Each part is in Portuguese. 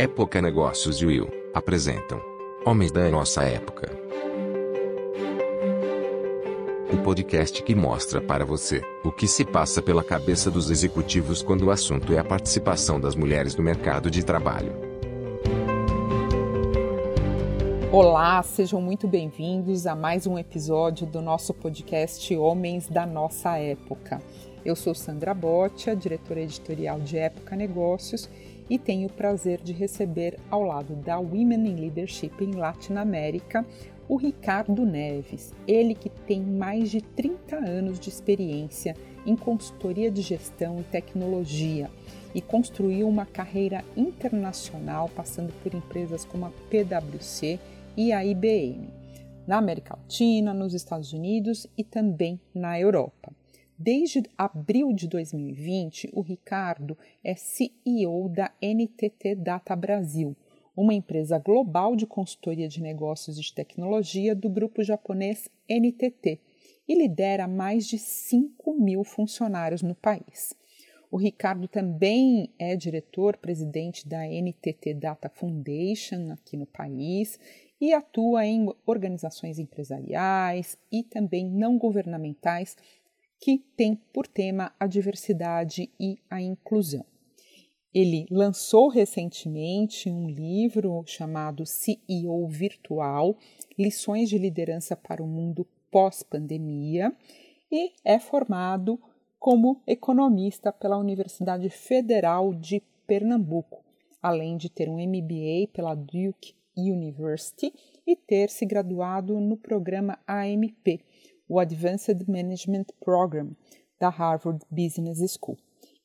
Época Negócios e Will apresentam Homens da Nossa Época. O podcast que mostra para você o que se passa pela cabeça dos executivos quando o assunto é a participação das mulheres no mercado de trabalho. Olá, sejam muito bem-vindos a mais um episódio do nosso podcast Homens da Nossa Época. Eu sou Sandra Botia, diretora editorial de Época Negócios, e tenho o prazer de receber ao lado da Women in Leadership em Latinoamérica o Ricardo Neves, ele que tem mais de 30 anos de experiência em consultoria de gestão e tecnologia e construiu uma carreira internacional passando por empresas como a PwC e a IBM, na América Latina, nos Estados Unidos e também na Europa. Desde abril de 2020, o Ricardo é CEO da NTT Data Brasil, uma empresa global de consultoria de negócios e de tecnologia do grupo japonês NTT, e lidera mais de 5 mil funcionários no país. O Ricardo também é diretor-presidente da NTT Data Foundation aqui no país e atua em organizações empresariais e também não governamentais que tem por tema a diversidade e a inclusão. Ele lançou recentemente um livro chamado CEO Virtual: Lições de Liderança para o Mundo Pós-Pandemia e é formado como economista pela Universidade Federal de Pernambuco, além de ter um MBA pela Duke University e ter se graduado no programa AMP, o Advanced Management Program da Harvard Business School.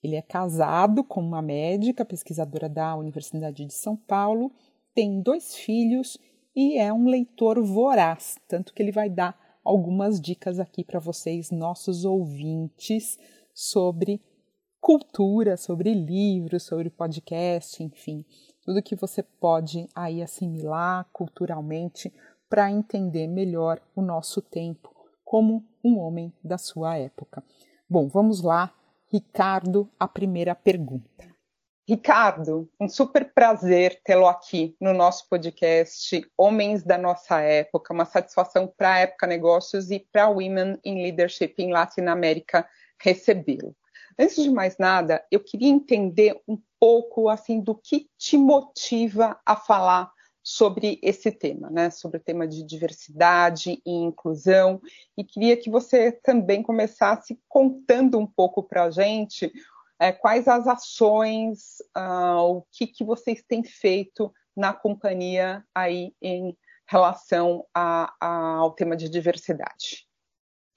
Ele é casado com uma médica pesquisadora da Universidade de São Paulo, tem dois filhos e é um leitor voraz, tanto que ele vai dar algumas dicas aqui para vocês, nossos ouvintes, sobre cultura, sobre livros, sobre podcast, enfim, tudo que você pode aí assimilar culturalmente para entender melhor o nosso tempo como um homem da sua época. Bom, vamos lá, Ricardo, a primeira pergunta. Ricardo, um super prazer tê-lo aqui no nosso podcast Homens da Nossa Época, uma satisfação para a Época Negócios e para Women in Leadership em Latinoamérica recebê-lo. Antes de mais nada, eu queria entender um pouco assim do que te motiva a falar sobre esse tema, né? sobre o tema de diversidade e inclusão. E queria que você também começasse contando um pouco para a gente é, quais as ações, uh, o que, que vocês têm feito na companhia aí em relação a, a, ao tema de diversidade.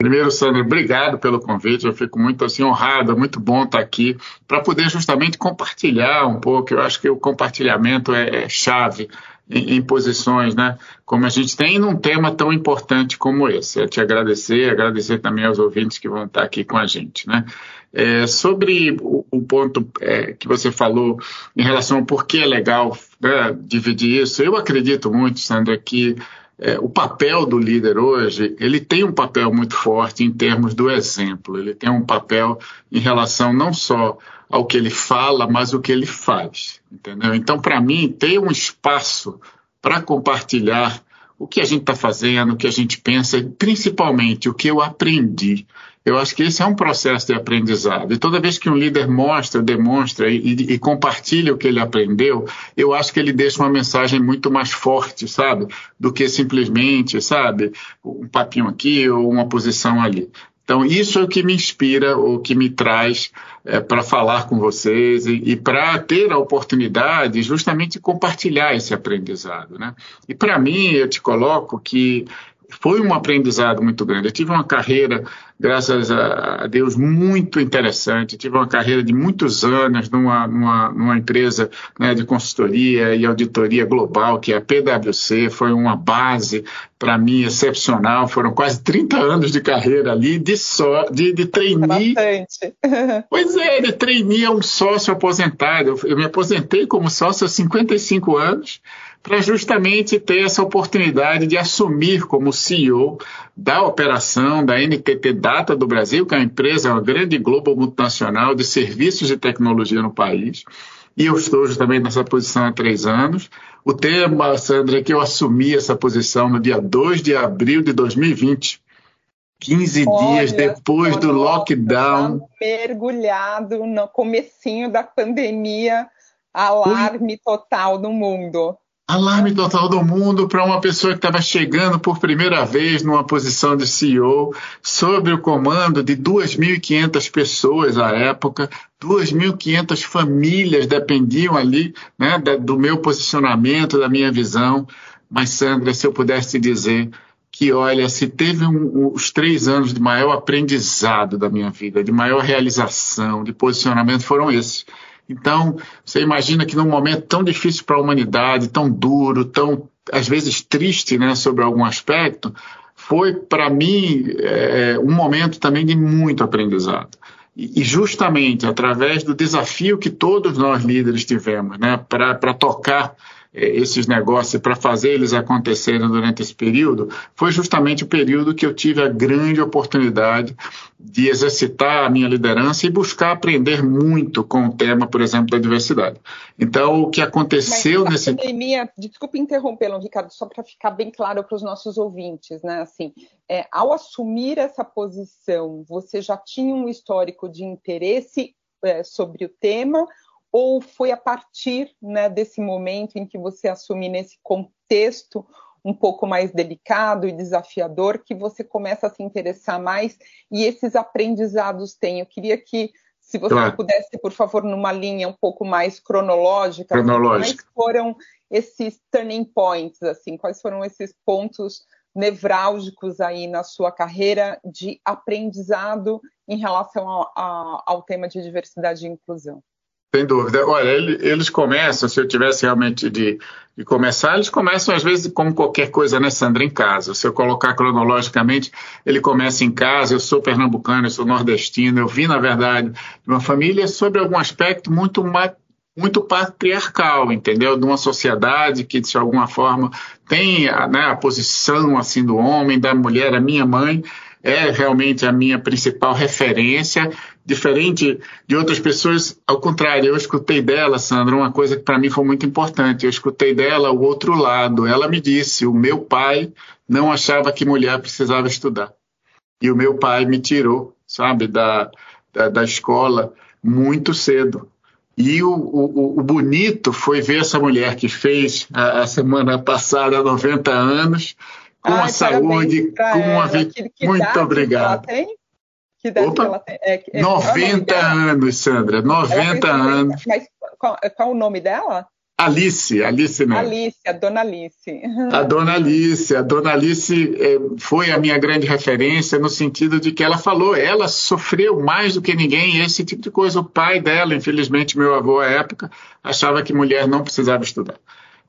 Primeiro, Sandra, obrigado pelo convite. Eu fico muito assim honrado, muito bom estar aqui para poder justamente compartilhar um pouco. Eu acho que o compartilhamento é, é chave em, em, posições, né? Como a gente tem num tema tão importante como esse. É te agradecer, agradecer também aos ouvintes que vão estar aqui com a gente, né? É, sobre o, o ponto é, que você falou em relação ao porquê é legal né, dividir isso, eu acredito muito, Sandra, que é, o papel do líder hoje, ele tem um papel muito forte em termos do exemplo, ele tem um papel em relação não só ao que ele fala, mas o que ele faz, entendeu? Então, para mim, ter um espaço para compartilhar o que a gente está fazendo, o que a gente pensa, principalmente o que eu aprendi. Eu acho que esse é um processo de aprendizado. E toda vez que um líder mostra, demonstra e, e, compartilha o que ele aprendeu, eu acho que ele deixa uma mensagem muito mais forte, sabe? Do que simplesmente, sabe, um papinho aqui ou uma posição ali. Então, isso é o que me inspira, o que me traz é, para falar com vocês e, e para ter a oportunidade justamente de compartilhar esse aprendizado. Né? E para mim, eu te coloco que foi um aprendizado muito grande. Eu tive uma carreira, graças a Deus, muito interessante. Eu tive uma carreira de muitos anos numa, numa, numa empresa né, de consultoria e auditoria global, que é a PwC. Foi uma base para mim excepcional. Foram quase 30 anos de carreira ali, de, só, de, de trainee. Bastante. pois é, de trainee a um sócio aposentado. Eu, eu me aposentei como sócio há 55 anos para justamente ter essa oportunidade de assumir como CEO da operação da NTT Data do Brasil, que é uma empresa, uma grande global multinacional de serviços de tecnologia no país. e eu estou justamente nessa posição há três anos. O tema, Sandra, é que eu assumi essa posição no dia 2 de abril de 2020. 15 Olha, dias depois do lockdown. Mergulhado no comecinho da pandemia, alarme total no mundo. Alarme total do mundo para uma pessoa que estava chegando por primeira vez numa posição de CEO, sob o comando de 2.500 pessoas à época, 2.500 famílias dependiam ali né, do meu posicionamento, da minha visão. Mas, Sandra, se eu pudesse dizer que, olha, se teve um, os três anos de maior aprendizado da minha vida, de maior realização, de posicionamento, foram esses então, você imagina que num momento tão difícil para a humanidade, tão duro, tão às vezes triste, né, sobre algum aspecto, foi para mim é, um momento também de muito aprendizado. E, justamente através do desafio que todos nós líderes tivemos, né, para tocar esses negócios para fazer eles acontecerem durante esse período, foi justamente o período que eu tive a grande oportunidade de exercitar a minha liderança e buscar aprender muito com o tema, por exemplo, da diversidade. Então, o que aconteceu Mas, nesse. Pandemia, desculpe interrompê-lo, Ricardo, só para ficar bem claro para os nossos ouvintes, né? Assim, é, ao assumir essa posição, você já tinha um histórico de interesse é, sobre o tema ou foi a partir né, desse momento em que você assume nesse contexto um pouco mais delicado e desafiador que você começa a se interessar mais e esses aprendizados têm? Eu queria que, se você claro. pudesse, por favor, numa linha um pouco mais cronológica, cronológica. quais foram esses turning points, assim, quais foram esses pontos nevrálgicos aí na sua carreira de aprendizado em relação ao, ao, ao tema de diversidade e inclusão? Sem dúvida. Olha, eles começam, se eu tivesse realmente de, de, começar, eles começam às vezes como qualquer coisa, né, Sandra, em casa. Se eu colocar cronologicamente, ele começa em casa, eu sou pernambucano, eu sou nordestino, eu vim, na verdade, de uma família sobre algum aspecto muito muito patriarcal, entendeu? De uma sociedade que, de alguma forma, tem né, a posição assim do homem, da mulher. A minha mãe é realmente a minha principal referência, diferente de outras pessoas, ao contrário, eu escutei dela, Sandra, uma coisa que para mim foi muito importante. Eu escutei dela o outro lado. Ela me disse: o meu pai não achava que mulher precisava estudar. E o meu pai me tirou, sabe, da, da, da escola muito cedo. E o, o, o, bonito foi ver essa mulher que fez a, a semana passada 90 anos, com Ai, a saúde, com uma vida. Muito obrigado. Que idade Opa, ela tem? É, é, 90 é anos, Sandra, 90 anos. Mas qual, qual, o nome dela? Alice, Alice mesmo. Alice, a Dona Alice. A Dona Alice, a Dona Alice é, foi a minha grande referência no sentido de que ela falou, ela sofreu mais do que ninguém esse tipo de coisa. O pai dela, infelizmente meu avô à época, achava que mulher não precisava estudar.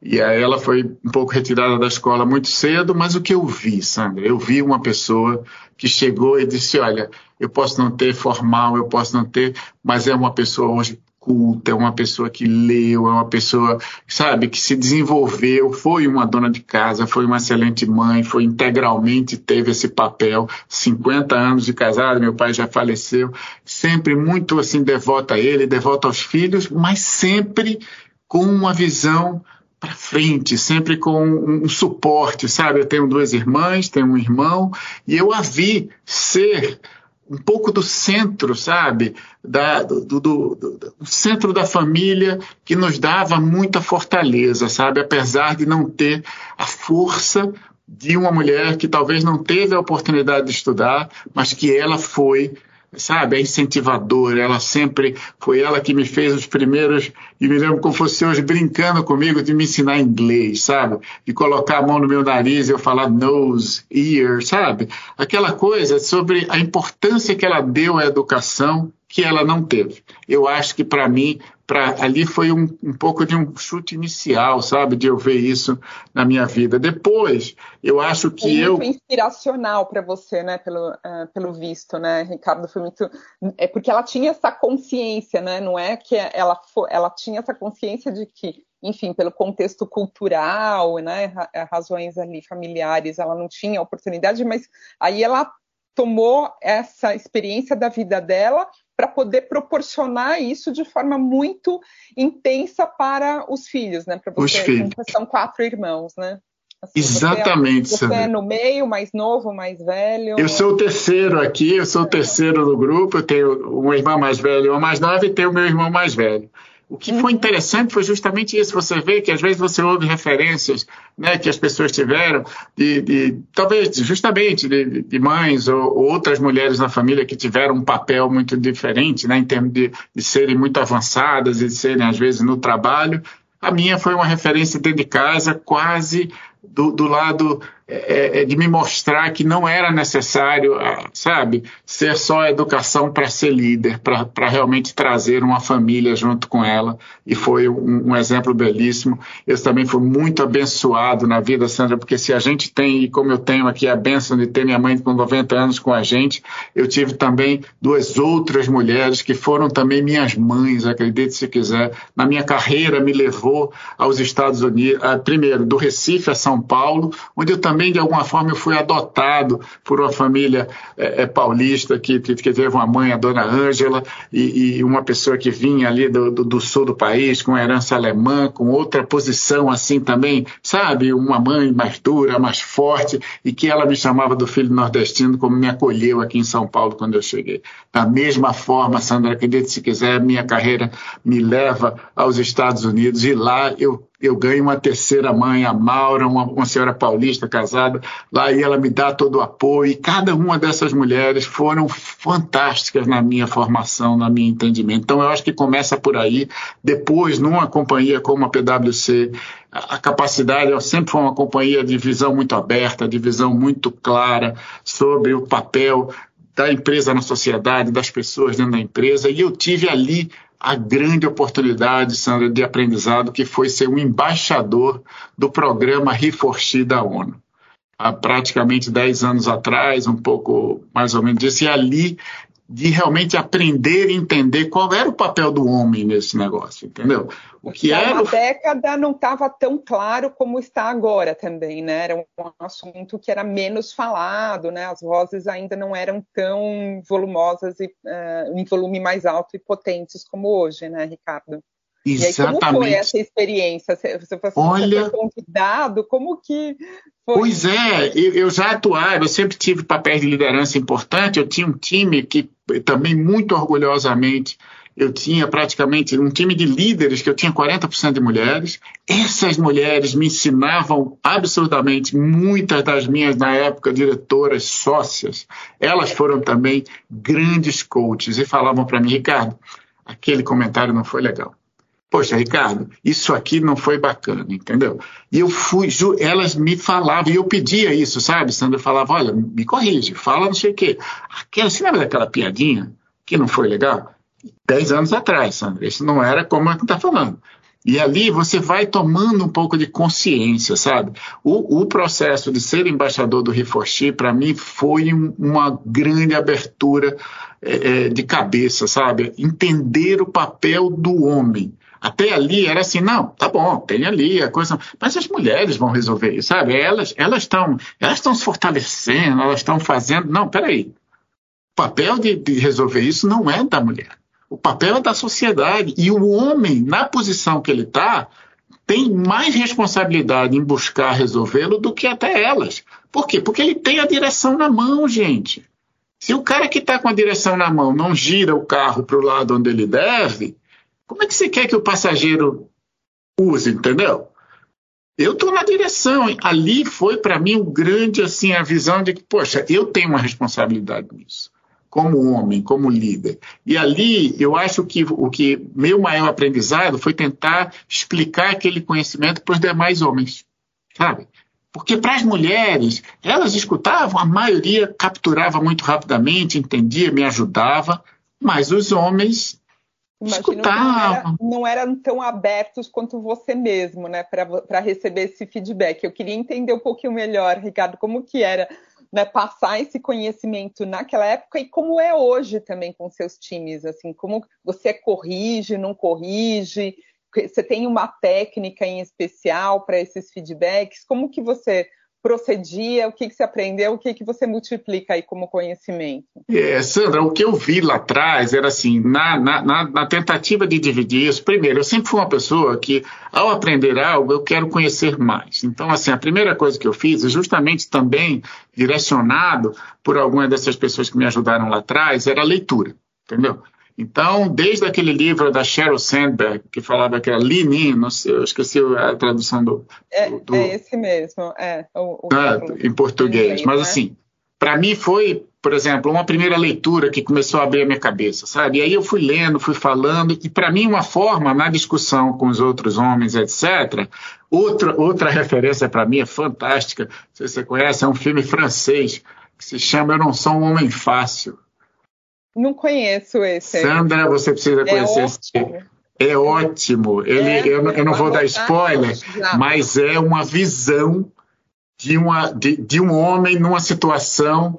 E aí ela foi um pouco retirada da escola muito cedo, mas o que eu vi, Sandra? Eu vi uma pessoa que chegou e disse: Olha, eu posso não ter formal, eu posso não ter, mas é uma pessoa hoje culta, é uma pessoa que leu, é uma pessoa, sabe, que se desenvolveu, foi uma dona de casa, foi uma excelente mãe, foi integralmente, teve esse papel, 50 anos de casado, meu pai já faleceu, sempre muito assim devota a ele, devota aos filhos, mas sempre com uma visão para frente, sempre com um suporte, sabe? Eu tenho duas irmãs, tenho um irmão, e eu a vi ser um pouco do centro, sabe? Da, do, do, do, do, centro da família que nos dava muita fortaleza, sabe? Apesar de não ter a força de uma mulher que talvez não teve a oportunidade de estudar, mas que ela foi sabe, é incentivadora, ela sempre foi ela que me fez os primeiros, e me lembro como fosse hoje, brincando comigo de me ensinar inglês, sabe, de colocar a mão no meu nariz e eu falar nose, ear, sabe, aquela coisa sobre a importância que ela deu à educação que ela não teve. Eu acho que para mim Pra, ali foi um, um, pouco de um chute inicial, sabe, de eu ver isso na minha vida. Depois, eu acho que foi eu foi inspiracional para você, né, pelo, uh, pelo visto, né, Ricardo, foi muito é porque ela tinha essa consciência, né, não é que ela ela tinha essa consciência de que enfim, pelo contexto cultural, né, razões ali familiares, ela não tinha oportunidade, mas aí ela tomou essa experiência da vida dela para poder proporcionar isso de forma muito intensa para os filhos, né? Para você, os filhos. são quatro irmãos, né? Assim, Exatamente. Você, é, você é no meio, mais novo, mais velho? Eu sou o terceiro aqui, eu sou o terceiro do grupo, eu tenho uma irmã mais velha e uma mais nova e tenho o meu irmão mais velho. O que foi interessante foi justamente isso. Você vê que às vezes você ouve referências né, que as pessoas tiveram, de, de talvez justamente de, de mães ou, ou, outras mulheres na família que tiveram um papel muito diferente, né, em termos de, de serem muito avançadas e de serem, às vezes, no trabalho. A minha foi uma referência dentro de casa, quase do, do lado é, é, de me mostrar que não era necessário, ah, sabe, ser só educação para ser líder, para realmente trazer uma família junto com ela. E foi um, um, exemplo belíssimo. Eu também fui muito abençoado na vida, Sandra, porque se a gente tem, e como eu tenho aqui a benção de ter minha mãe com 90 anos com a gente, eu tive também duas outras mulheres que foram também minhas mães, acredite se quiser. Na minha carreira me levou aos Estados Unidos, primeiro do Recife a São Paulo, onde eu também também, de alguma forma, eu fui adotado por uma família é, é, paulista que, que, teve uma mãe, a dona Ângela, e, e, uma pessoa que vinha ali do, do, do, sul do país, com herança alemã, com outra posição assim também, sabe? Uma mãe mais dura, mais forte, e que ela me chamava do filho nordestino, como me acolheu aqui em São Paulo quando eu cheguei. Da mesma forma, Sandra, acredite se quiser, minha carreira me leva aos Estados Unidos, e lá eu eu ganho uma terceira mãe, a Maura, uma, uma, senhora paulista casada, lá e ela me dá todo o apoio. E cada uma dessas mulheres foram fantásticas na minha formação, na minha entendimento. Então eu acho que começa por aí. Depois, numa companhia como a PwC, a, capacidade, sempre foi uma companhia de visão muito aberta, de visão muito clara sobre o papel da empresa na sociedade, das pessoas dentro da empresa, e eu tive ali a grande oportunidade, Sandra, de aprendizado que foi ser um embaixador do programa Reforxi da ONU. Há praticamente 10 anos atrás, um pouco mais ou menos disso, e ali de realmente aprender e entender qual era o papel do homem nesse negócio, entendeu? O que era uma década não estava tão claro como está agora também, né? Era um assunto que era menos falado, né? As vozes ainda não eram tão volumosas e uh, em volume mais alto e potentes como hoje, né, Ricardo? Exatamente. E aí, como foi essa experiência? Você, você, Olha, foi convidado? Como que foi? Pois é, eu, já atuava, eu sempre tive papéis de liderança importante. Eu tinha um time que também muito orgulhosamente eu tinha praticamente um time de líderes que eu tinha 40% de mulheres. Essas mulheres me ensinavam absolutamente muitas das minhas na época diretoras sócias. Elas foram também grandes coaches e falavam para mim, Ricardo, aquele comentário não foi legal Poxa, Ricardo, isso aqui não foi bacana, entendeu? E eu fui, elas me falavam, e eu pedia isso, sabe? Sandra falava, olha, me corrige, fala não sei o quê. Aquela, você lembra daquela piadinha que não foi legal? Dez anos atrás, Sandra, isso não era como a que está falando. E ali você vai tomando um pouco de consciência, sabe? O, o processo de ser embaixador do Reforchi, para mim, foi um, uma grande abertura é, de cabeça, sabe? Entender o papel do homem até ali era assim, não, tá bom, tem ali a coisa, mas as mulheres vão resolver isso, sabe? Elas elas estão elas estão se fortalecendo, elas estão fazendo, não, peraí. O papel de, de resolver isso não é da mulher. O papel é da sociedade e o homem na posição que ele está tem mais responsabilidade em buscar resolvê-lo do que até elas. Por quê? Porque ele tem a direção na mão, gente. Se o cara que está com a direção na mão não gira o carro para o lado onde ele deve, como é que você quer que o passageiro use, entendeu? Eu estou na direção. Ali foi para mim um grande assim a visão de que, poxa, eu tenho uma responsabilidade nisso, como homem, como líder. E ali eu acho que o que meu maior aprendizado foi tentar explicar aquele conhecimento para os demais homens, sabe? Porque para as mulheres, elas escutavam, a maioria capturava muito rapidamente, entendia, me ajudava, mas os homens Imagino não, era, não, eram tão abertos quanto você mesmo, né, para receber esse feedback. Eu queria entender um pouquinho melhor, Ricardo, como que era né, passar esse conhecimento naquela época e como é hoje também com seus times, assim, como você corrige, não corrige, você tem uma técnica em especial para esses feedbacks, como que você procedia, o que, que você aprendeu, o que, que você multiplica aí como conhecimento? É, Sandra, o que eu vi lá atrás era assim, na, na, na, tentativa de dividir isso, primeiro, eu sempre fui uma pessoa que, ao aprender algo, eu quero conhecer mais. Então, assim, a primeira coisa que eu fiz é justamente também direcionado por alguma dessas pessoas que me ajudaram lá atrás, era a leitura, entendeu? Então, desde aquele livro da Sheryl Sandberg, que falava que era Lean In, não sei, eu esqueci a tradução do. É, do, é esse mesmo, é. O, o ah, em português. Mas, né? assim, para mim foi, por exemplo, uma primeira leitura que começou a abrir a minha cabeça, sabe? E aí eu fui lendo, fui falando, e para mim, uma forma, na discussão com os outros homens, etc. Outra, outra referência para mim é fantástica, não sei se você conhece, é um filme francês que se chama Eu Não Sou um Homem Fácil. Não conheço esse. Sandra, você precisa é conhecer esse filme. É ótimo. Ele, é, eu, eu, não vou dar spoiler, mas é uma visão de, uma, de, de um homem numa situação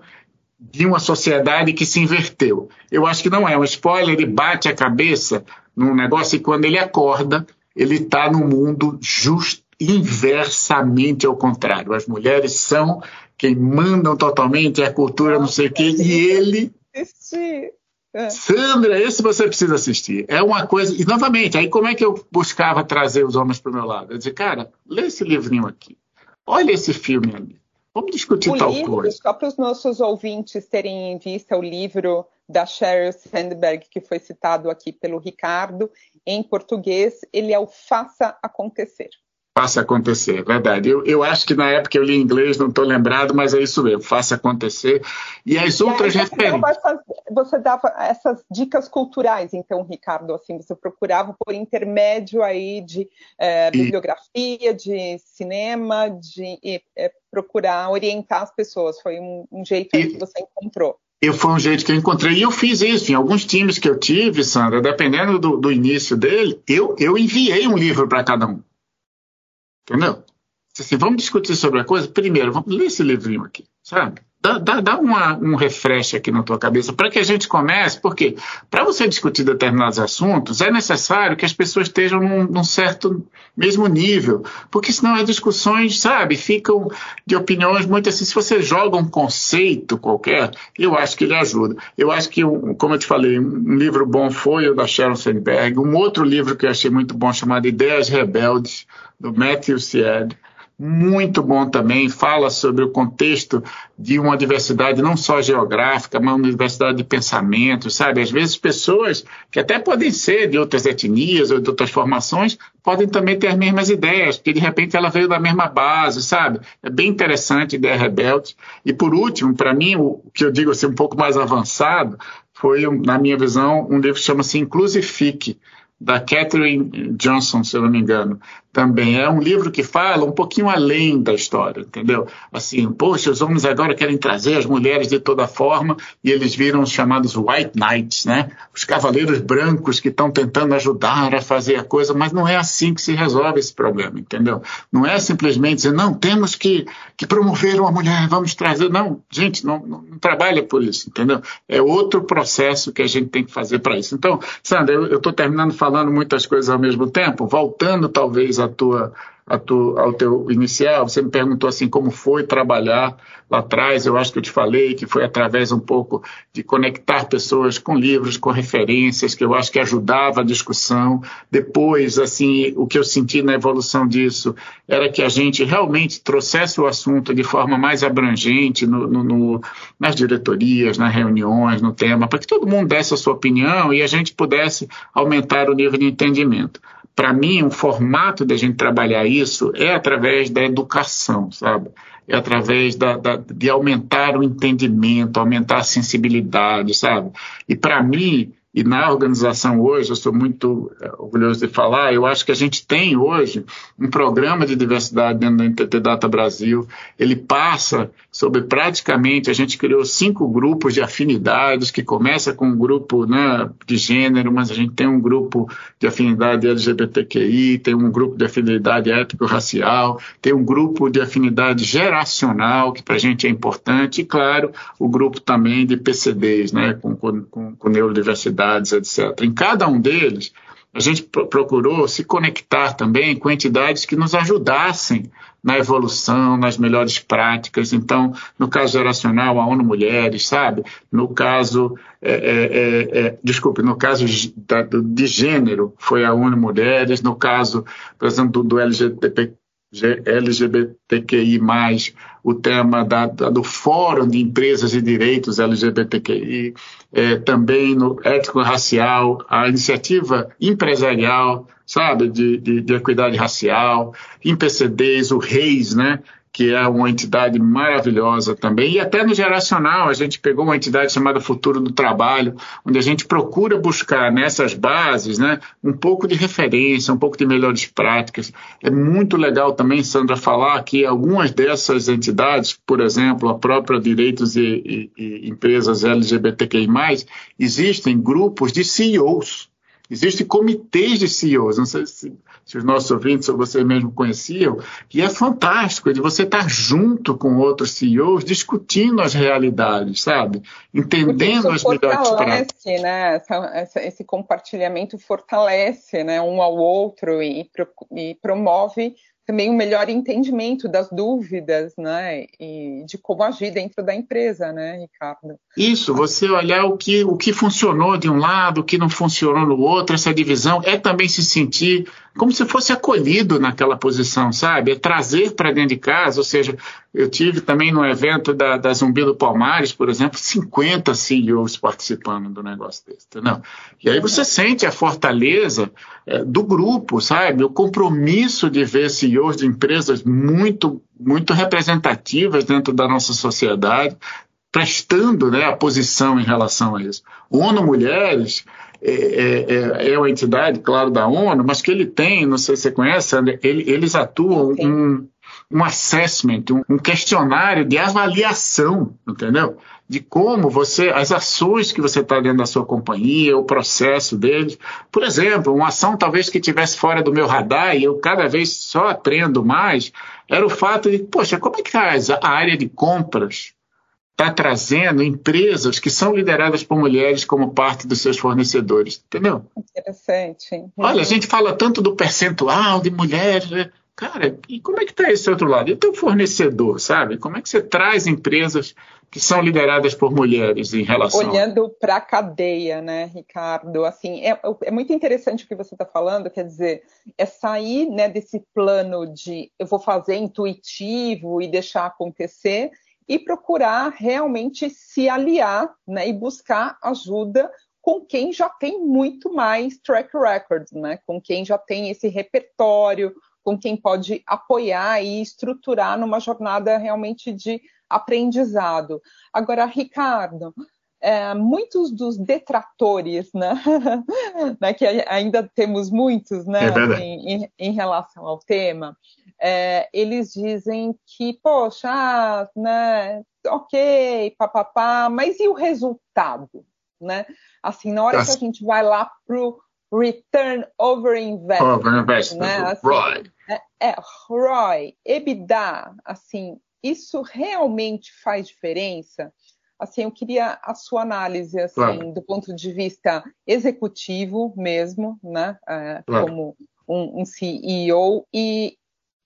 de uma sociedade que se inverteu. Eu acho que não é um spoiler, ele bate a cabeça num negócio e quando ele acorda, ele está no mundo just, inversamente ao contrário. As mulheres são quem mandam totalmente, é a cultura, não sei o quê, e ele assistir. É. Sandra, esse você precisa assistir. É uma coisa. E novamente, aí como é que eu buscava trazer os homens para o meu lado? Eu dizia, cara, lê esse livrinho aqui. Olha esse filme ali. Vamos discutir o tal livro, coisa. Só para os nossos ouvintes terem em vista o livro da Sheryl Sandberg, que foi citado aqui pelo Ricardo, em português, ele é o Faça Acontecer faça acontecer, é verdade. Eu, eu acho que na época eu li em inglês, não estou lembrado, mas é isso mesmo, faça acontecer. E as e outras referências. Você dava essas dicas culturais, então, Ricardo, assim, você procurava por intermédio aí de é, bibliografia, de cinema, de é, procurar orientar as pessoas. Foi um, um jeito e... que você encontrou. Eu, foi um jeito que eu encontrei. E eu fiz isso em alguns times que eu tive, Sandra, dependendo do, do início dele, eu, eu enviei um livro para cada um. Entendeu? Assim, vamos discutir sobre a coisa? Primeiro, vamos ler esse livrinho aqui, sabe? Dá, dá, dá uma, um refresh aqui na tua cabeça para que a gente comece, porque para você discutir determinados assuntos é necessário que as pessoas estejam num, num, certo mesmo nível, porque senão as discussões, sabe, ficam de opiniões muito assim. Se você joga um conceito qualquer, eu acho que ele ajuda. Eu acho que, como eu te falei, um livro bom foi o da Sharon Sandberg, um outro livro que eu achei muito bom chamado Ideias Rebeldes, do Matthew Syed, muito bom também, fala sobre o contexto de uma diversidade não só geográfica, mas uma diversidade de pensamento, sabe? Às vezes pessoas que até podem ser de outras etnias ou de outras formações, podem também ter as mesmas ideias, porque de repente ela veio da mesma base, sabe? É bem interessante, ideia rebelde. E por último, para mim, o que eu digo assim, um pouco mais avançado, foi, na minha visão, um livro que chama-se Inclusifique, da Catherine Johnson, se eu não me engano, também é um livro que fala um pouquinho além da história, entendeu? Assim, poxa, os homens agora querem trazer as mulheres de toda forma e eles viram os chamados White Knights, né? Os cavaleiros brancos que estão tentando ajudar a fazer a coisa, mas não é assim que se resolve esse problema, entendeu? Não é simplesmente dizer, não, temos que, que promover uma mulher, vamos trazer. Não, gente, não, não, não trabalha por isso, entendeu? É outro processo que a gente tem que fazer para isso. Então, Sandra, eu estou terminando falando muitas coisas ao mesmo tempo, voltando talvez a tua, a tu, ao teu inicial, você me perguntou assim como foi trabalhar lá atrás, eu acho que eu te falei que foi através um pouco de conectar pessoas com livros, com referências, que eu acho que ajudava a discussão. Depois, assim, o que eu senti na evolução disso era que a gente realmente trouxesse o assunto de forma mais abrangente no, no, no, nas diretorias, nas reuniões, no tema, para que todo mundo desse a sua opinião e a gente pudesse aumentar o nível de entendimento para mim, o formato da gente trabalhar isso é através da educação, sabe? É através da, da, de aumentar o entendimento, aumentar a sensibilidade, sabe? E para mim, e na organização hoje, eu sou muito é, orgulhoso de falar, eu acho que a gente tem hoje um programa de diversidade dentro da NTT Data Brasil. Ele passa sobre praticamente, a gente criou cinco grupos de afinidades, que começa com um grupo né, de gênero, mas a gente tem um grupo de afinidade LGBTQI, tem um grupo de afinidade étnico-racial, tem um grupo de afinidade geracional, que para a gente é importante, e claro, o grupo também de PCDs, né, com, com, com neurodiversidade etc. Em cada um deles, a gente procurou se conectar também com entidades que nos ajudassem na evolução, nas melhores práticas. Então, no caso geracional, a ONU Mulheres, sabe? No caso, é, é, é, é desculpe, no caso de gênero, foi a ONU Mulheres. No caso, por exemplo, do, do LGBT, LGBTQI+, o tema da, da, do Fórum de Empresas e Direitos LGBTQI, é, também no ético-racial, a iniciativa empresarial, sabe, de, de, de equidade racial, em PCDs, o REIS, né, que é uma entidade maravilhosa também. E até no geracional, a gente pegou uma entidade chamada Futuro do Trabalho, onde a gente procura buscar nessas bases né, um pouco de referência, um pouco de melhores práticas. É muito legal também, Sandra, falar que algumas dessas entidades, por exemplo, a própria Direitos e, e, e Empresas LGBTQI, existem grupos de CEOs Existem comitês de CEOs, não sei se, se, os nossos ouvintes ou você mesmo conheciam, e é fantástico de você estar junto com outros CEOs discutindo as realidades, sabe? Entendendo as melhores práticas. Né? Essa, esse compartilhamento fortalece né, um ao outro e, e promove também um melhor entendimento das dúvidas, né, e de como agir dentro da empresa, né, Ricardo? Isso, você olhar o que, o que funcionou de um lado, o que não funcionou no outro, essa divisão, é também se sentir como se fosse acolhido naquela posição, sabe? É trazer para dentro de casa, ou seja, eu tive também no evento da, da Zumbi do Palmares, por exemplo, 50 CEOs participando do negócio desse, entendeu? E aí você sente a fortaleza é, do grupo, sabe? O compromisso de ver CEOs de empresas muito, muito representativas dentro da nossa sociedade, prestando né, a posição em relação a isso. ONU Mulheres é, é, é, é uma entidade, claro, da ONU, mas que ele tem, não sei se você conhece, ele, eles atuam um, um assessment, um, um questionário de avaliação, entendeu? De como você, as ações que você está dentro da sua companhia, o processo deles. Por exemplo, uma ação talvez que estivesse fora do meu radar e eu cada vez só aprendo mais, era o fato de, poxa, como é que faz a área de compras está trazendo empresas que são lideradas por mulheres como parte dos seus fornecedores, entendeu? Interessante. Olha, a gente fala tanto do percentual de mulheres, né? cara, e como é que está esse outro lado? E o teu fornecedor, sabe? Como é que você traz empresas que são lideradas por mulheres em relação... Olhando para a cadeia, né, Ricardo? Assim, é, é muito interessante o que você está falando, quer dizer, é sair né, desse plano de eu vou fazer intuitivo e deixar acontecer e procurar realmente se aliar né, e buscar ajuda com quem já tem muito mais track record, né, com quem já tem esse repertório, com quem pode apoiar e estruturar numa jornada realmente de aprendizado. Agora, Ricardo, é, muitos dos detratores, né, né, que ainda temos muitos né, é assim, em, em, relação ao tema, é, eles dizem que, poxa, ah, né, ok, papapá, mas e o resultado? Né? Assim, na hora That's... que a gente vai lá para o return over investment, over investment né? assim, ROI. É, é, ROI, EBITDA, assim, isso realmente faz diferença? Assim, eu queria a sua análise, assim, claro. do ponto de vista executivo mesmo, né, é, claro. como um, um, CEO, e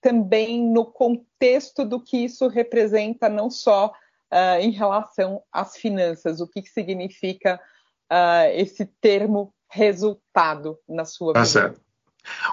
também no contexto do que isso representa, não só uh, em relação às finanças, o que, que significa uh, esse termo resultado na sua tá vida. Certo.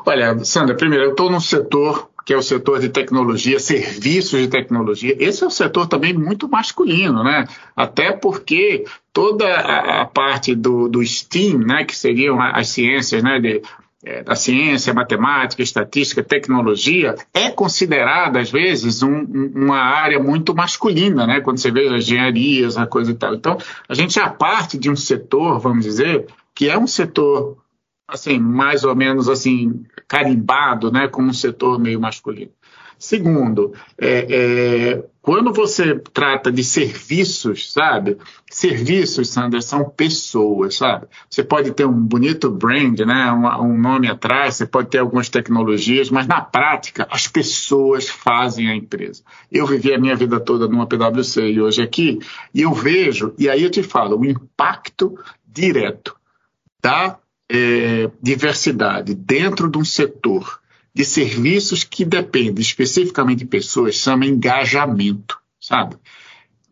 Olha, Sandra, primeiro, eu estou num setor que é o setor de tecnologia, serviços de tecnologia. Esse é um setor também muito masculino, né? Até porque toda a, parte do, do STEAM, né, que seriam as ciências, né, de é, da ciência, matemática, estatística, tecnologia, é considerada, às vezes, um, uma área muito masculina, né? quando você vê as engenharias, a coisa e tal. Então, a gente já parte de um setor, vamos dizer, que é um setor, assim, mais ou menos assim, carimbado, né? como um setor meio masculino. Segundo, é, é, quando você trata de serviços, sabe? Serviços, Sandra, são pessoas, sabe? Você pode ter um bonito brand, né? Um, um, nome atrás, você pode ter algumas tecnologias, mas na prática, as pessoas fazem a empresa. Eu vivi a minha vida toda numa PwC e hoje aqui, e eu vejo, e aí eu te falo, o impacto direto da é, diversidade dentro de um setor de serviços que dependem especificamente de pessoas chama engajamento, sabe?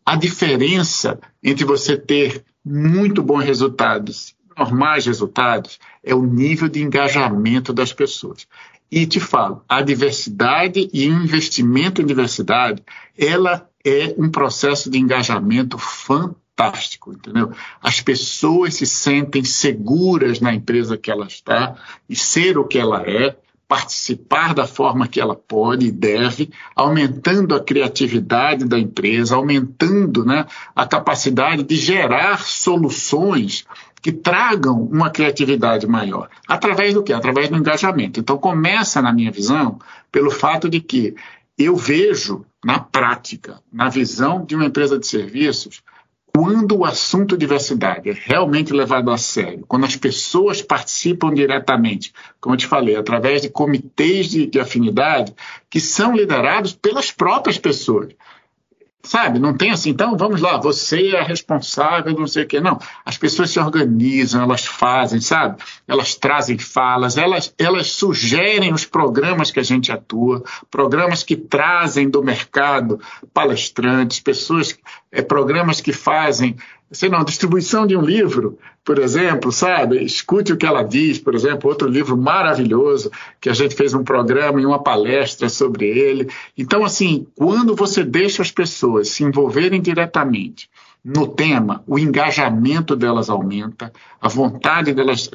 A diferença entre você ter muito bons resultados, normais resultados, é o nível de engajamento das pessoas. E te falo, a diversidade e o investimento em diversidade, ela é um processo de engajamento fantástico, entendeu? As pessoas se sentem seguras na empresa que ela está e ser o que ela é, participar da forma que ela pode e deve, aumentando a criatividade da empresa, aumentando né, a capacidade de gerar soluções que tragam uma criatividade maior. Através do quê? Através do engajamento. Então começa, na minha visão, pelo fato de que eu vejo na prática, na visão de uma empresa de serviços, quando o assunto diversidade é realmente levado a sério, quando as pessoas participam diretamente, como eu te falei, através de comitês de, de afinidade, que são liderados pelas próprias pessoas. Sabe, não tem assim, então vamos lá, você é responsável, não sei o quê. Não, as pessoas se organizam, elas fazem, sabe? Elas trazem falas, elas, elas sugerem os programas que a gente atua, programas que trazem do mercado palestrantes, pessoas, é, programas que fazem sei não, distribuição de um livro, por exemplo, sabe? Escute o que ela diz, por exemplo, outro livro maravilhoso que a gente fez um programa e uma palestra sobre ele. Então, assim, quando você deixa as pessoas se envolverem diretamente no tema, o engajamento delas aumenta, a vontade delas,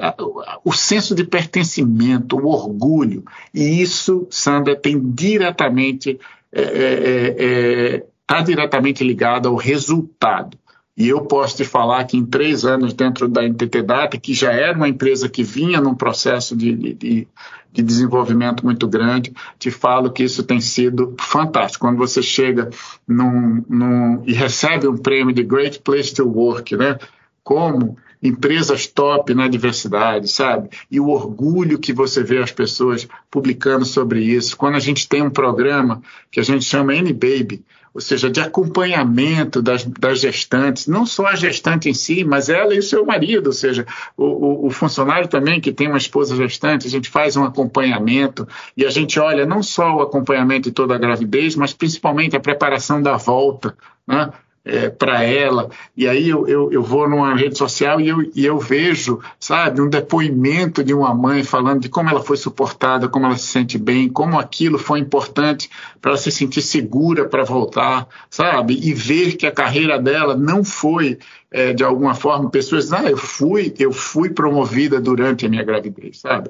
o senso de pertencimento, o orgulho, e isso, Sandra, tem diretamente está é, é, é, tá diretamente ligado ao resultado. E eu posso te falar que em três anos dentro da NTT Data, que já era uma empresa que vinha num processo de, de, de, desenvolvimento muito grande, te falo que isso tem sido fantástico. Quando você chega num, num, e recebe um prêmio de Great Place to Work, né? Como empresas top na diversidade, sabe? E o orgulho que você vê as pessoas publicando sobre isso. Quando a gente tem um programa que a gente chama N-Baby, ou seja, de acompanhamento das, das, gestantes, não só a gestante em si, mas ela e o seu marido, ou seja, o, o, o, funcionário também que tem uma esposa gestante, a gente faz um acompanhamento e a gente olha não só o acompanhamento de toda a gravidez, mas principalmente a preparação da volta, né? É, para ela. E aí eu, eu, eu, vou numa rede social e eu, e eu vejo, sabe, um depoimento de uma mãe falando de como ela foi suportada, como ela se sente bem, como aquilo foi importante para ela se sentir segura para voltar, sabe? E ver que a carreira dela não foi é, de alguma forma pessoas ah eu fui eu fui promovida durante a minha gravidez sabe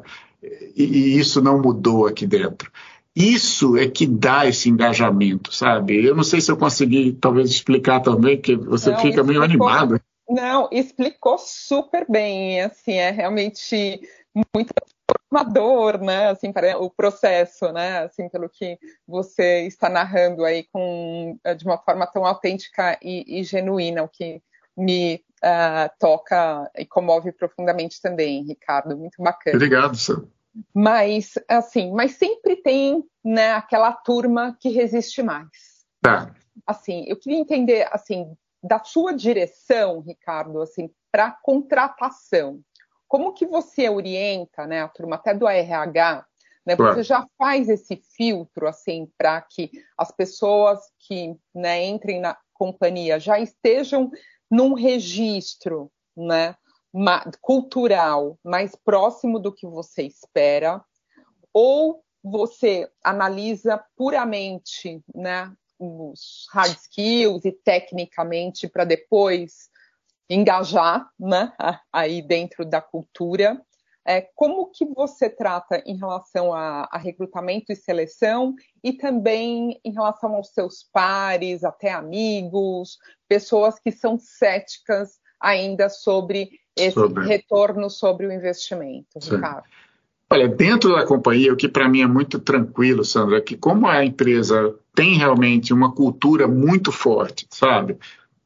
e, e isso não mudou aqui dentro isso é que dá esse engajamento, sabe? Eu não sei se eu consegui, talvez, explicar também, que você não, fica meio animado. Não, explicou super bem, assim, é realmente muito transformador, né, assim, para o processo, né, assim, pelo que você está narrando aí com, de uma forma tão autêntica e, e genuína, o que me uh, toca e comove profundamente também, Ricardo, muito bacana. Obrigado, Sam. Mas, assim, mas sempre tem, né, aquela turma que resiste mais. Tá. Assim, eu queria entender, assim, da sua direção, Ricardo, assim, para contratação. Como que você orienta, né, a turma até do RH, né, claro. Você já faz esse filtro, assim, para que as pessoas que né, entrem na companhia já estejam num registro, né, cultural mais próximo do que você espera, ou você analisa puramente né, os hard skills e tecnicamente para depois engajar né, aí dentro da cultura. É, como que você trata em relação a, a, recrutamento e seleção e também em relação aos seus pares, até amigos, pessoas que são céticas ainda sobre esse sobre... retorno sobre o investimento, Sim. Ricardo? Olha, dentro da companhia, o que para mim é muito tranquilo, Sandra, é que como a empresa tem realmente uma cultura muito forte, sabe?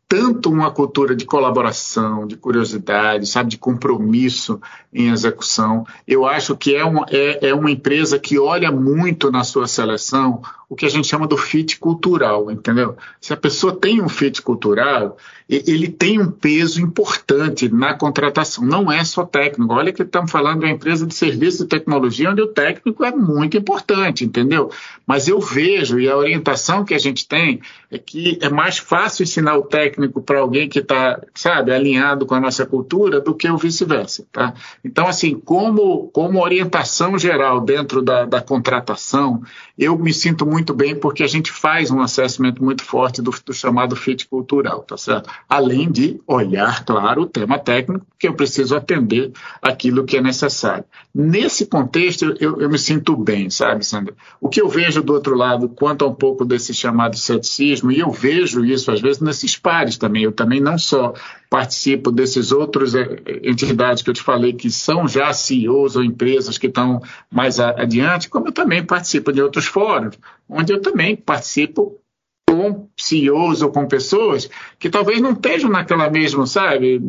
Tanto uma cultura de colaboração, de curiosidade, sabe, de compromisso em execução. Eu acho que é uma, é, é uma empresa que olha muito na sua seleção o que a gente chama do fit cultural, entendeu? Se a pessoa tem um fit cultural, ele tem um peso importante na contratação, não é só técnico. Olha que estamos falando de uma empresa de serviço de tecnologia onde o técnico é muito importante, entendeu? Mas eu vejo, e a orientação que a gente tem, é que é mais fácil ensinar o técnico para alguém que está, sabe, alinhado com a nossa cultura do que o vice-versa, tá? Então, assim, como, como orientação geral dentro da, da contratação, eu me sinto muito bem porque a gente faz um assessment muito forte do, do chamado fit cultural, tá certo? Além de olhar, claro, o tema técnico, que eu preciso atender aquilo que é necessário. Nesse contexto, eu, eu me sinto bem, sabe, Sandra? O que eu vejo do outro lado, quanto a um pouco desse chamado ceticismo, e eu vejo isso às vezes nesses pares também, eu também não só participo desses outros eh, entidades que eu te falei que são já CEOs ou empresas que estão mais adiante, como eu também participo de outros fóruns, onde eu também participo com CEOs ou com pessoas que talvez não estejam naquela mesma, sabe,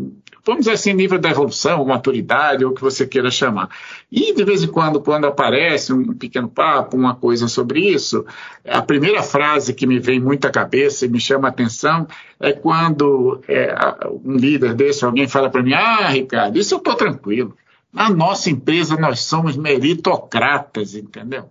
vamos dizer assim, nível da evolução, maturidade, ou o que você queira chamar. E de vez em quando, quando aparece um pequeno papo, uma coisa sobre isso, a primeira frase que me vem muito à cabeça e me chama a atenção é quando é, um líder desse, alguém fala para mim, ah, Ricardo, isso eu estou tranquilo. Na nossa empresa nós somos meritocratas, entendeu?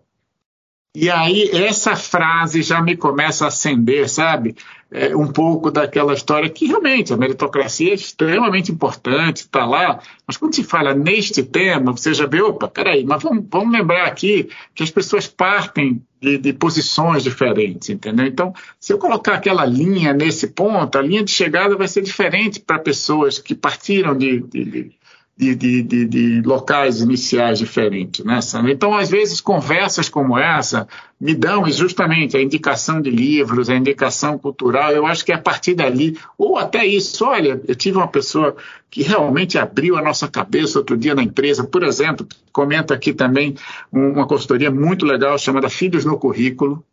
E aí essa frase já me começa a acender, sabe? É, um pouco daquela história que realmente a meritocracia é extremamente importante, está lá, mas quando se fala neste tema, você já vê, opa, peraí, mas vamos, vamos lembrar aqui que as pessoas partem de, de, posições diferentes, entendeu? Então, se eu colocar aquela linha nesse ponto, a linha de chegada vai ser diferente para pessoas que partiram de, de, de, de, de, de, locais iniciais diferentes, né, Sandra? Então, às vezes, conversas como essa me dão justamente a indicação de livros, a indicação cultural. Eu acho que é a partir dali, ou até isso, olha, eu tive uma pessoa que realmente abriu a nossa cabeça outro dia na empresa, por exemplo, comenta aqui também uma consultoria muito legal chamada Filhos no Currículo,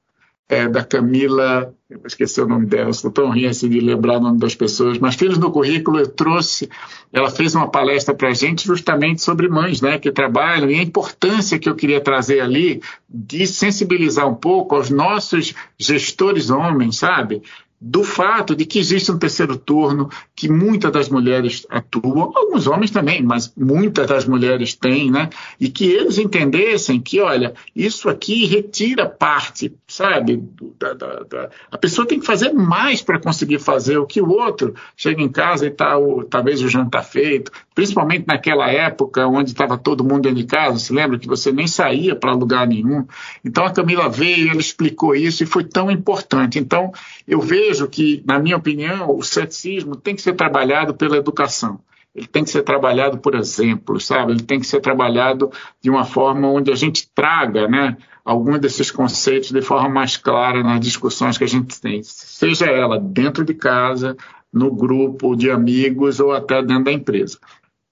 é, da Camila, eu esqueci o nome dela, estou tão ruim assim de lembrar o nome das pessoas, mas Filhos no Currículo eu trouxe, ela fez uma palestra para a gente justamente sobre mães né, que trabalham e a importância que eu queria trazer ali de sensibilizar um pouco aos nossos gestores homens, sabe? do fato de que existe um terceiro turno, que muitas das mulheres atuam, alguns homens também, mas muitas das mulheres têm, né? E que eles entendessem que, olha, isso aqui retira parte, sabe? Da, da, da... A pessoa tem que fazer mais para conseguir fazer o que o outro chega em casa e está talvez o jantar feito, principalmente naquela época onde estava todo mundo de casa, se lembra que você nem saía para lugar nenhum. Então a Camila veio, ela explicou isso e foi tão importante. Então eu vejo que, na minha opinião, o ceticismo tem que ser trabalhado pela educação. Ele tem que ser trabalhado por exemplo, sabe? Ele tem que ser trabalhado de uma forma onde a gente traga, né? Alguns desses conceitos de forma mais clara nas discussões que a gente tem, seja ela dentro de casa, no grupo de amigos ou até dentro da empresa.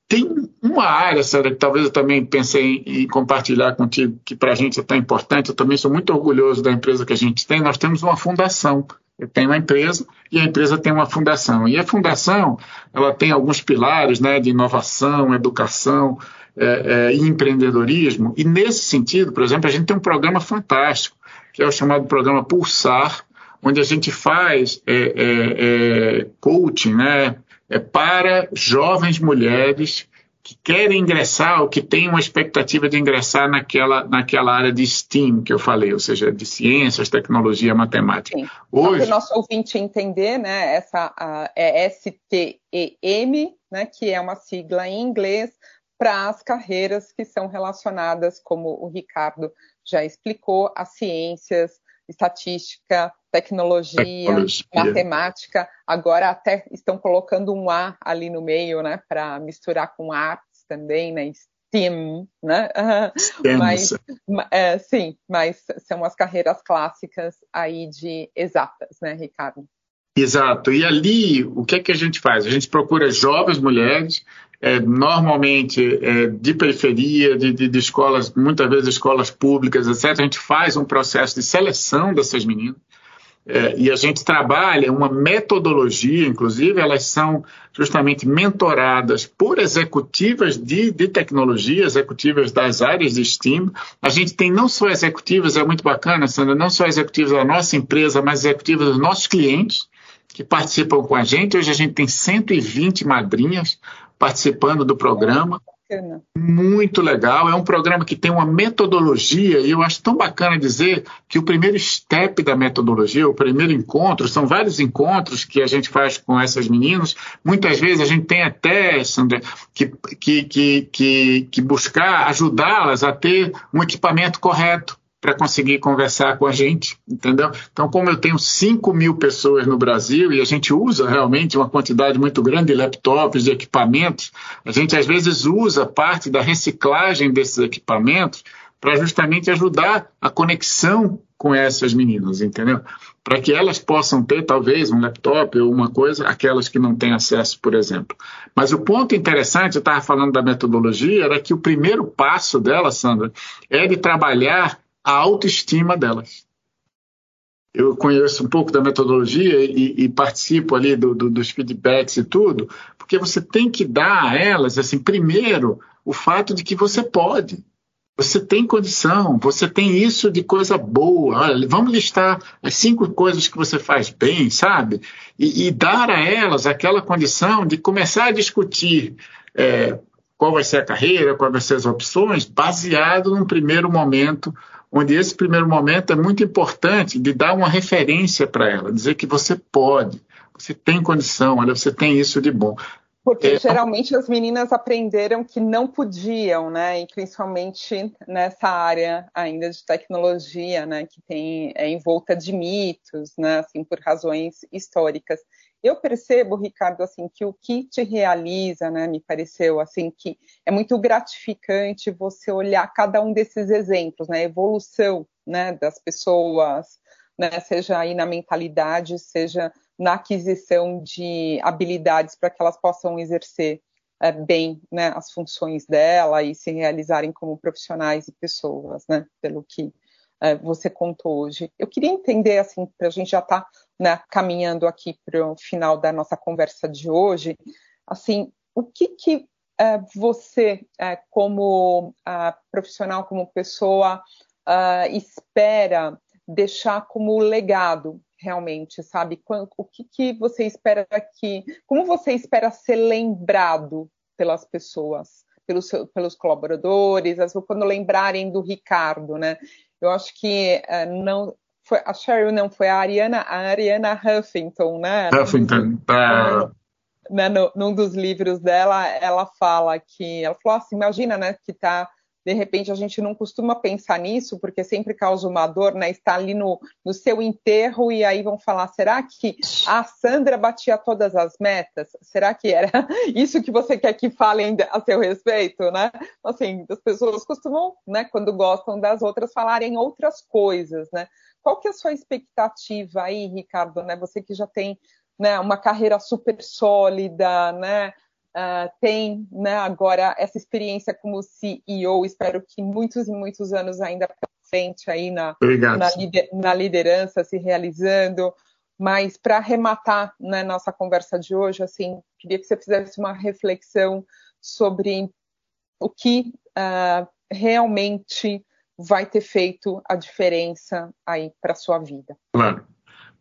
Tem uma área, Sandra, que talvez eu também pensei em, compartilhar contigo, que para a gente é tão importante. Eu também sou muito orgulhoso da empresa que a gente tem. Nós temos uma fundação. Tenho uma empresa e a empresa tem uma fundação. E a fundação ela tem alguns pilares né, de inovação, educação é, é, e empreendedorismo. E nesse sentido, por exemplo, a gente tem um programa fantástico, que é o chamado programa Pulsar, onde a gente faz é, é, é coaching né, é para jovens mulheres que querem ingressar ou que têm uma expectativa de ingressar naquela, naquela área de STEAM que eu falei, ou seja, de ciências, tecnologia, matemática. Sim. Hoje, para o nosso ouvinte entender, né, essa a, é STEM, né, que é uma sigla em inglês para as carreiras que são relacionadas, como o Ricardo já explicou, às ciências, estatística, tecnologia, tecnologia, matemática. Agora até estão colocando um A ali no meio, né, para misturar com artes também, né, STEM, né? mas, é, sim, mas são as carreiras clássicas aí de exatas, né, Ricardo? Exato. E ali, o que é que a gente faz? A gente procura jovens mulheres é, normalmente é, de periferia, de, de, de, escolas, muitas vezes escolas públicas, etc. A gente faz um processo de seleção dessas meninas é, e a gente trabalha uma metodologia, inclusive, elas são justamente mentoradas por executivas de, de tecnologia, executivas das áreas de STEAM. A gente tem não só executivas, é muito bacana, Sandra, não só executivas da nossa empresa, mas executivas dos nossos clientes que participam com a gente. Hoje a gente tem 120 madrinhas participando do programa bacana. Muito legal. É um programa que tem uma metodologia, e eu acho tão bacana dizer que o primeiro step da metodologia, o primeiro encontro, são vários encontros que a gente faz com essas meninas. Muitas vezes a gente tem até, Sandra, que, que, que, que, que buscar ajudá-las a ter um equipamento correto para conseguir conversar com a gente, entendeu? Então, como eu tenho 5 mil pessoas no Brasil e a gente usa realmente uma quantidade muito grande de laptops, de equipamentos, a gente às vezes usa parte da reciclagem desses equipamentos para justamente ajudar a conexão com essas meninas, entendeu? Para que elas possam ter talvez um laptop ou uma coisa, aquelas que não têm acesso, por exemplo. Mas o ponto interessante, eu estava falando da metodologia, era que o primeiro passo dela, Sandra, é de trabalhar a autoestima delas. Eu conheço um pouco da metodologia e, e participo ali do, do, dos feedbacks e tudo, porque você tem que dar a elas, assim, primeiro, o fato de que você pode. Você tem condição, você tem isso de coisa boa. Olha, vamos listar as cinco coisas que você faz bem, sabe? E, e dar a elas aquela condição de começar a discutir é, qual vai ser a carreira, quais vão ser as opções, baseado num primeiro momento onde esse primeiro momento é muito importante de dar uma referência para ela, dizer que você pode, você tem condição, olha, você tem isso de bom. Porque é, geralmente as meninas aprenderam que não podiam, né? E principalmente nessa área ainda de tecnologia, né? Que tem é envolta de mitos, né? Assim, por razões históricas. Eu percebo, Ricardo, assim, que o que te realiza, né, me pareceu, assim, que é muito gratificante você olhar cada um desses exemplos, né, a evolução, né, das pessoas, né, seja aí na mentalidade, seja na aquisição de habilidades para que elas possam exercer é, bem né, as funções dela e se realizarem como profissionais e pessoas, né, pelo que é, você contou hoje. Eu queria entender, assim, para a gente já estar tá, né, caminhando aqui para o final da nossa conversa de hoje, assim, o que, que é, você, é, como profissional, como pessoa, espera deixar como legado realmente, sabe? O que, que você espera que, como você espera ser lembrado pelas pessoas, pelos, pelos colaboradores, quando lembrarem do Ricardo, né? Eu acho que uh, não foi a Cheryl não foi a Ariana, a Ariana Huffington, né? Huffington, tá. Né, no, num dos livros dela, ela fala que ela falou assim, imagina, né, que tá de repente a gente não costuma pensar nisso, porque sempre causa uma dor, né? Está ali no, no seu enterro e aí vão falar: será que a Sandra batia todas as metas? Será que era isso que você quer que falem a seu respeito, né? Assim, as pessoas costumam, né, quando gostam das outras, falarem outras coisas, né? Qual que é a sua expectativa aí, Ricardo, né? Você que já tem né, uma carreira super sólida, né? uh, tem né, agora essa experiência como CEO, espero que muitos e muitos anos ainda para frente aí na, na, na, liderança se realizando. Mas para arrematar né, nossa conversa de hoje, assim, queria que você fizesse uma reflexão sobre o que uh, realmente vai ter feito a diferença aí para sua vida. Claro.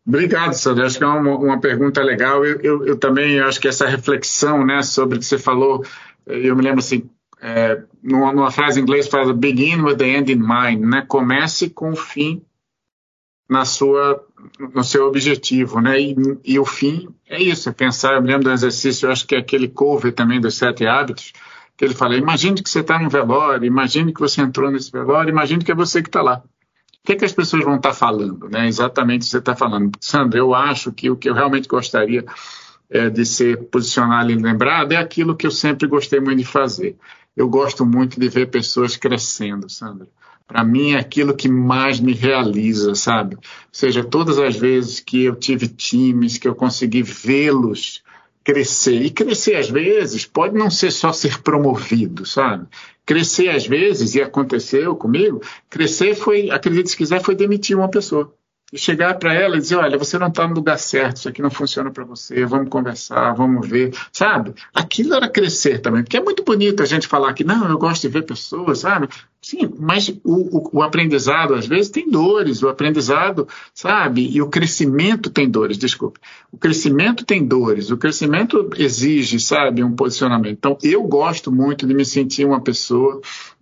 Obrigado, Sandra. Acho que é uma, uma pergunta legal. Eu, eu, eu, também acho que essa reflexão né, sobre o que você falou, eu me lembro assim, é, numa, numa, frase em inglês fala begin with the end in mind, né? Comece com o fim na sua, no seu objetivo, né? E, e o fim é isso, é pensar. Eu me lembro do exercício, eu acho que é aquele cover também dos sete hábitos, que ele fala: imagine que você está num velório, imagine que você entrou nesse velório, imagine que é você que está lá. O que, é que as pessoas vão estar falando? Né? Exatamente o que você está falando. Sandra, eu acho que o que eu realmente gostaria é, de ser posicionado e lembrado é aquilo que eu sempre gostei muito de fazer. Eu gosto muito de ver pessoas crescendo, Sandra. Para mim é aquilo que mais me realiza, sabe? Ou seja, todas as vezes que eu tive times, que eu consegui vê-los crescer. E crescer, às vezes, pode não ser só ser promovido, sabe? Crescer, às vezes, e aconteceu comigo, crescer foi, acredite se quiser, foi demitir uma pessoa. E chegar para ela e dizer, olha, você não está no lugar certo, isso aqui não funciona para você, vamos conversar, vamos ver, sabe? Aquilo era crescer também, porque é muito bonito a gente falar que, não, eu gosto de ver pessoas, sabe? Sim, mas o, o, o aprendizado, às vezes, tem dores, o aprendizado, sabe? E o crescimento tem dores, desculpe. O crescimento tem dores, o crescimento exige, sabe, um posicionamento. Então, eu gosto muito de me sentir uma pessoa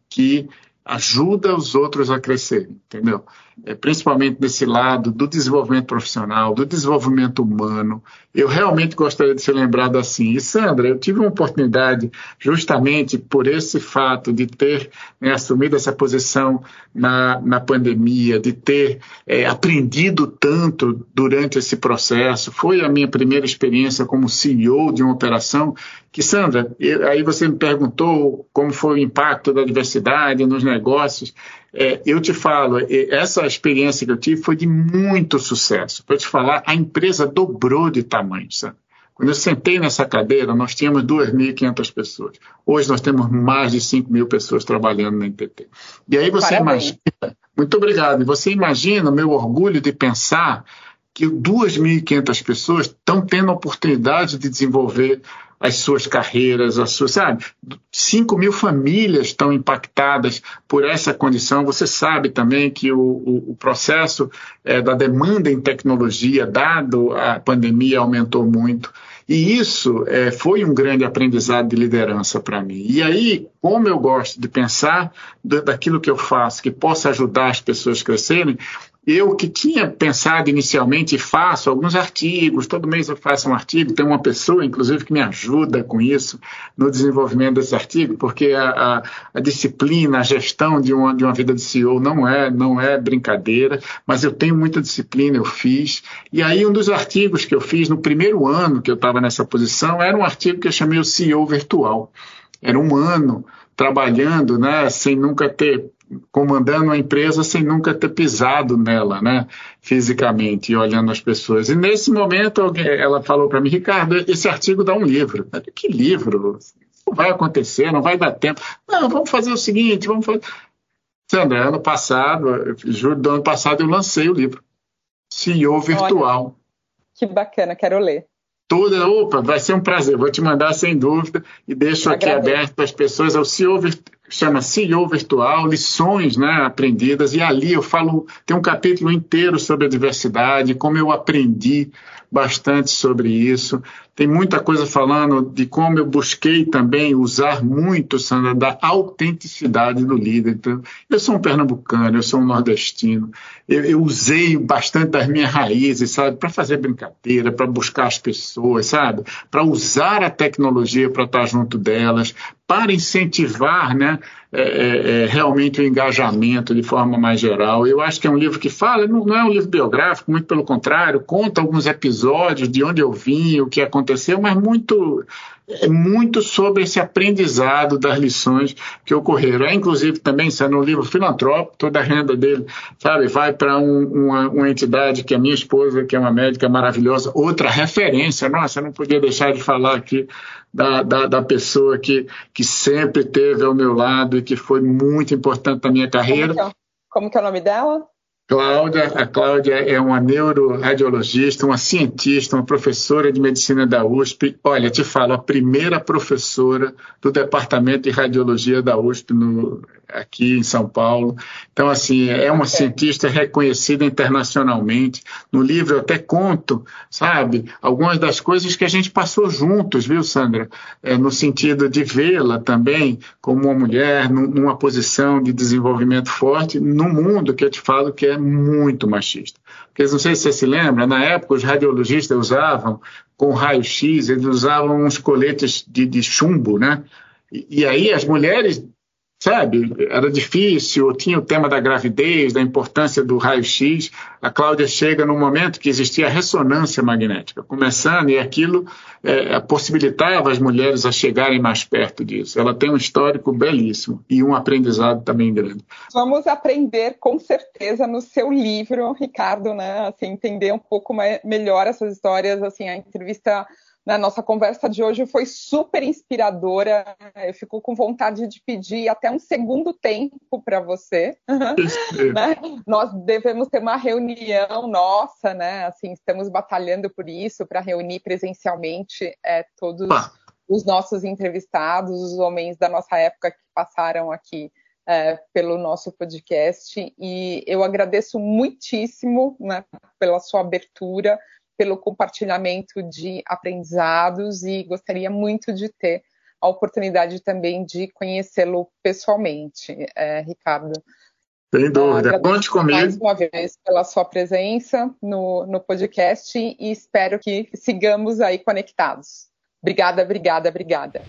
que ajuda os outros a crescerem, entendeu? É, principalmente desse lado do desenvolvimento profissional, do desenvolvimento humano. Eu realmente gostaria de ser lembrado assim. E Sandra, eu tive uma oportunidade, justamente por esse fato de ter né, assumido essa posição na, na pandemia, de ter é, aprendido tanto durante esse processo. Foi a minha primeira experiência como CEO de uma operação que, Sandra, eu, aí você me perguntou como foi o impacto da diversidade nos negócios. É, eu te falo, essa experiência que eu tive foi de muito sucesso. Para te falar, a empresa dobrou de tamanho, sabe? Quando eu sentei nessa cadeira, nós tínhamos 2.500 pessoas. Hoje nós temos mais de 5 mil pessoas trabalhando na NTT. E aí você Parabéns. imagina. Muito obrigado. E você imagina o meu orgulho de pensar que 2.500 pessoas estão tendo a oportunidade de desenvolver as suas carreiras, as suas, sabe? 5 mil famílias estão impactadas por essa condição. Você sabe também que o, o, o processo é, da demanda em tecnologia, dado a pandemia, aumentou muito. E isso é, foi um grande aprendizado de liderança para mim. E aí, como eu gosto de pensar daquilo que eu faço, que possa ajudar as pessoas a crescerem, eu que tinha pensado inicialmente faço alguns artigos, todo mês eu faço um artigo, tem uma pessoa, inclusive, que me ajuda com isso, no desenvolvimento desse artigo, porque a, a, a disciplina, a gestão de uma, de uma vida de CEO não é, não é brincadeira, mas eu tenho muita disciplina, eu fiz. E aí, um dos artigos que eu fiz no primeiro ano que eu estava nessa posição era um artigo que eu chamei o CEO Virtual. Era um ano trabalhando, né, sem nunca ter comandando a empresa sem nunca ter pisado nela, né, fisicamente, e olhando as pessoas. E nesse momento alguém, ela falou para mim, Ricardo, esse artigo dá um livro. Falei, que livro? Não vai acontecer, não vai dar tempo. Não, vamos fazer o seguinte, vamos fazer. Sandra, ano passado, julho do ano passado, eu lancei o livro. CEO Virtual. Olha, que bacana, quero ler. Toda, opa, vai ser um prazer, vou te mandar sem dúvida e deixo aqui aberto para as pessoas, é o CEO Virtual chama CEO Virtual, lições né, aprendidas, e ali eu falo, tem um capítulo inteiro sobre a diversidade, como eu aprendi bastante sobre isso. Tem muita coisa falando de como eu busquei também usar muito, Sandra, da autenticidade do líder. Então, eu sou um pernambucano, eu sou um nordestino. Eu, eu usei bastante das minhas raízes, sabe, para fazer brincadeira, para buscar as pessoas, sabe, para usar a tecnologia para estar junto delas, para incentivar, né, é, é, é, realmente o engajamento de forma mais geral. Eu acho que é um livro que fala, não, não, é um livro biográfico, muito pelo contrário, conta alguns episódios de onde eu vim, o que aconteceu, mas muito é muito sobre esse aprendizado das lições que ocorreram. É, inclusive, também sendo um livro filantrópico, toda a renda dele, sabe, vai para um, uma, uma, entidade que é minha esposa, que é uma médica maravilhosa, outra referência. Nossa, eu não podia deixar de falar aqui da, da, da pessoa que, que sempre esteve ao meu lado e que foi muito importante na minha carreira. Como que é, como que é o nome dela? Cláudia, a Cláudia é uma neuroradiologista, uma cientista, uma professora de medicina da USP. Olha, te falo, a primeira professora do departamento de radiologia da USP no, aqui em São Paulo. Então, assim, é uma cientista reconhecida internacionalmente. No livro eu até conto, sabe, algumas das coisas que a gente passou juntos, viu, Sandra? É, no sentido de vê-la também como uma mulher numa posição de desenvolvimento forte no mundo que eu te falo que é muito machista. Porque não sei se você se lembra, na época os radiologistas usavam com raio-x, eles usavam uns coletes de, de chumbo, né? E, e aí as mulheres sabe? Era difícil, tinha o tema da gravidez, da importância do raio-x. A Cláudia chega num momento que existia ressonância magnética, começando, e aquilo é, possibilitava as mulheres a chegarem mais perto disso. Ela tem um histórico belíssimo e um aprendizado também grande. Vamos aprender com certeza no seu livro, Ricardo, né? Assim, entender um pouco mais, melhor essas histórias, assim, a entrevista Na nossa conversa de hoje foi super inspiradora. Eu fico com vontade de pedir até um segundo tempo para você. né? Nós devemos ter uma reunião nossa, né? Assim, estamos batalhando por isso para reunir presencialmente é, todos os nossos entrevistados, os homens da nossa época que passaram aqui é, pelo nosso podcast. E eu agradeço muitíssimo né, pela sua abertura pelo compartilhamento de aprendizados e gostaria muito de ter a oportunidade também de conhecê-lo pessoalmente, é, Ricardo. Sem dúvida, conte comigo. Mais uma vez pela sua presença no, no podcast e espero que sigamos aí conectados. Obrigada, obrigada, obrigada.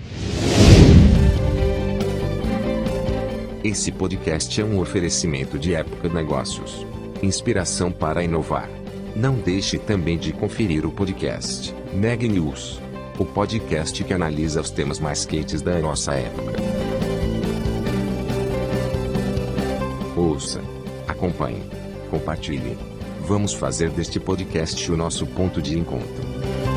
Esse podcast é um oferecimento de Época Negócios. Inspiração para inovar. Não deixe também de conferir o podcast Neg News, o podcast que analisa os temas mais quentes da nossa época. Ouça, acompanhe, compartilhe. Vamos fazer deste podcast o nosso ponto de encontro.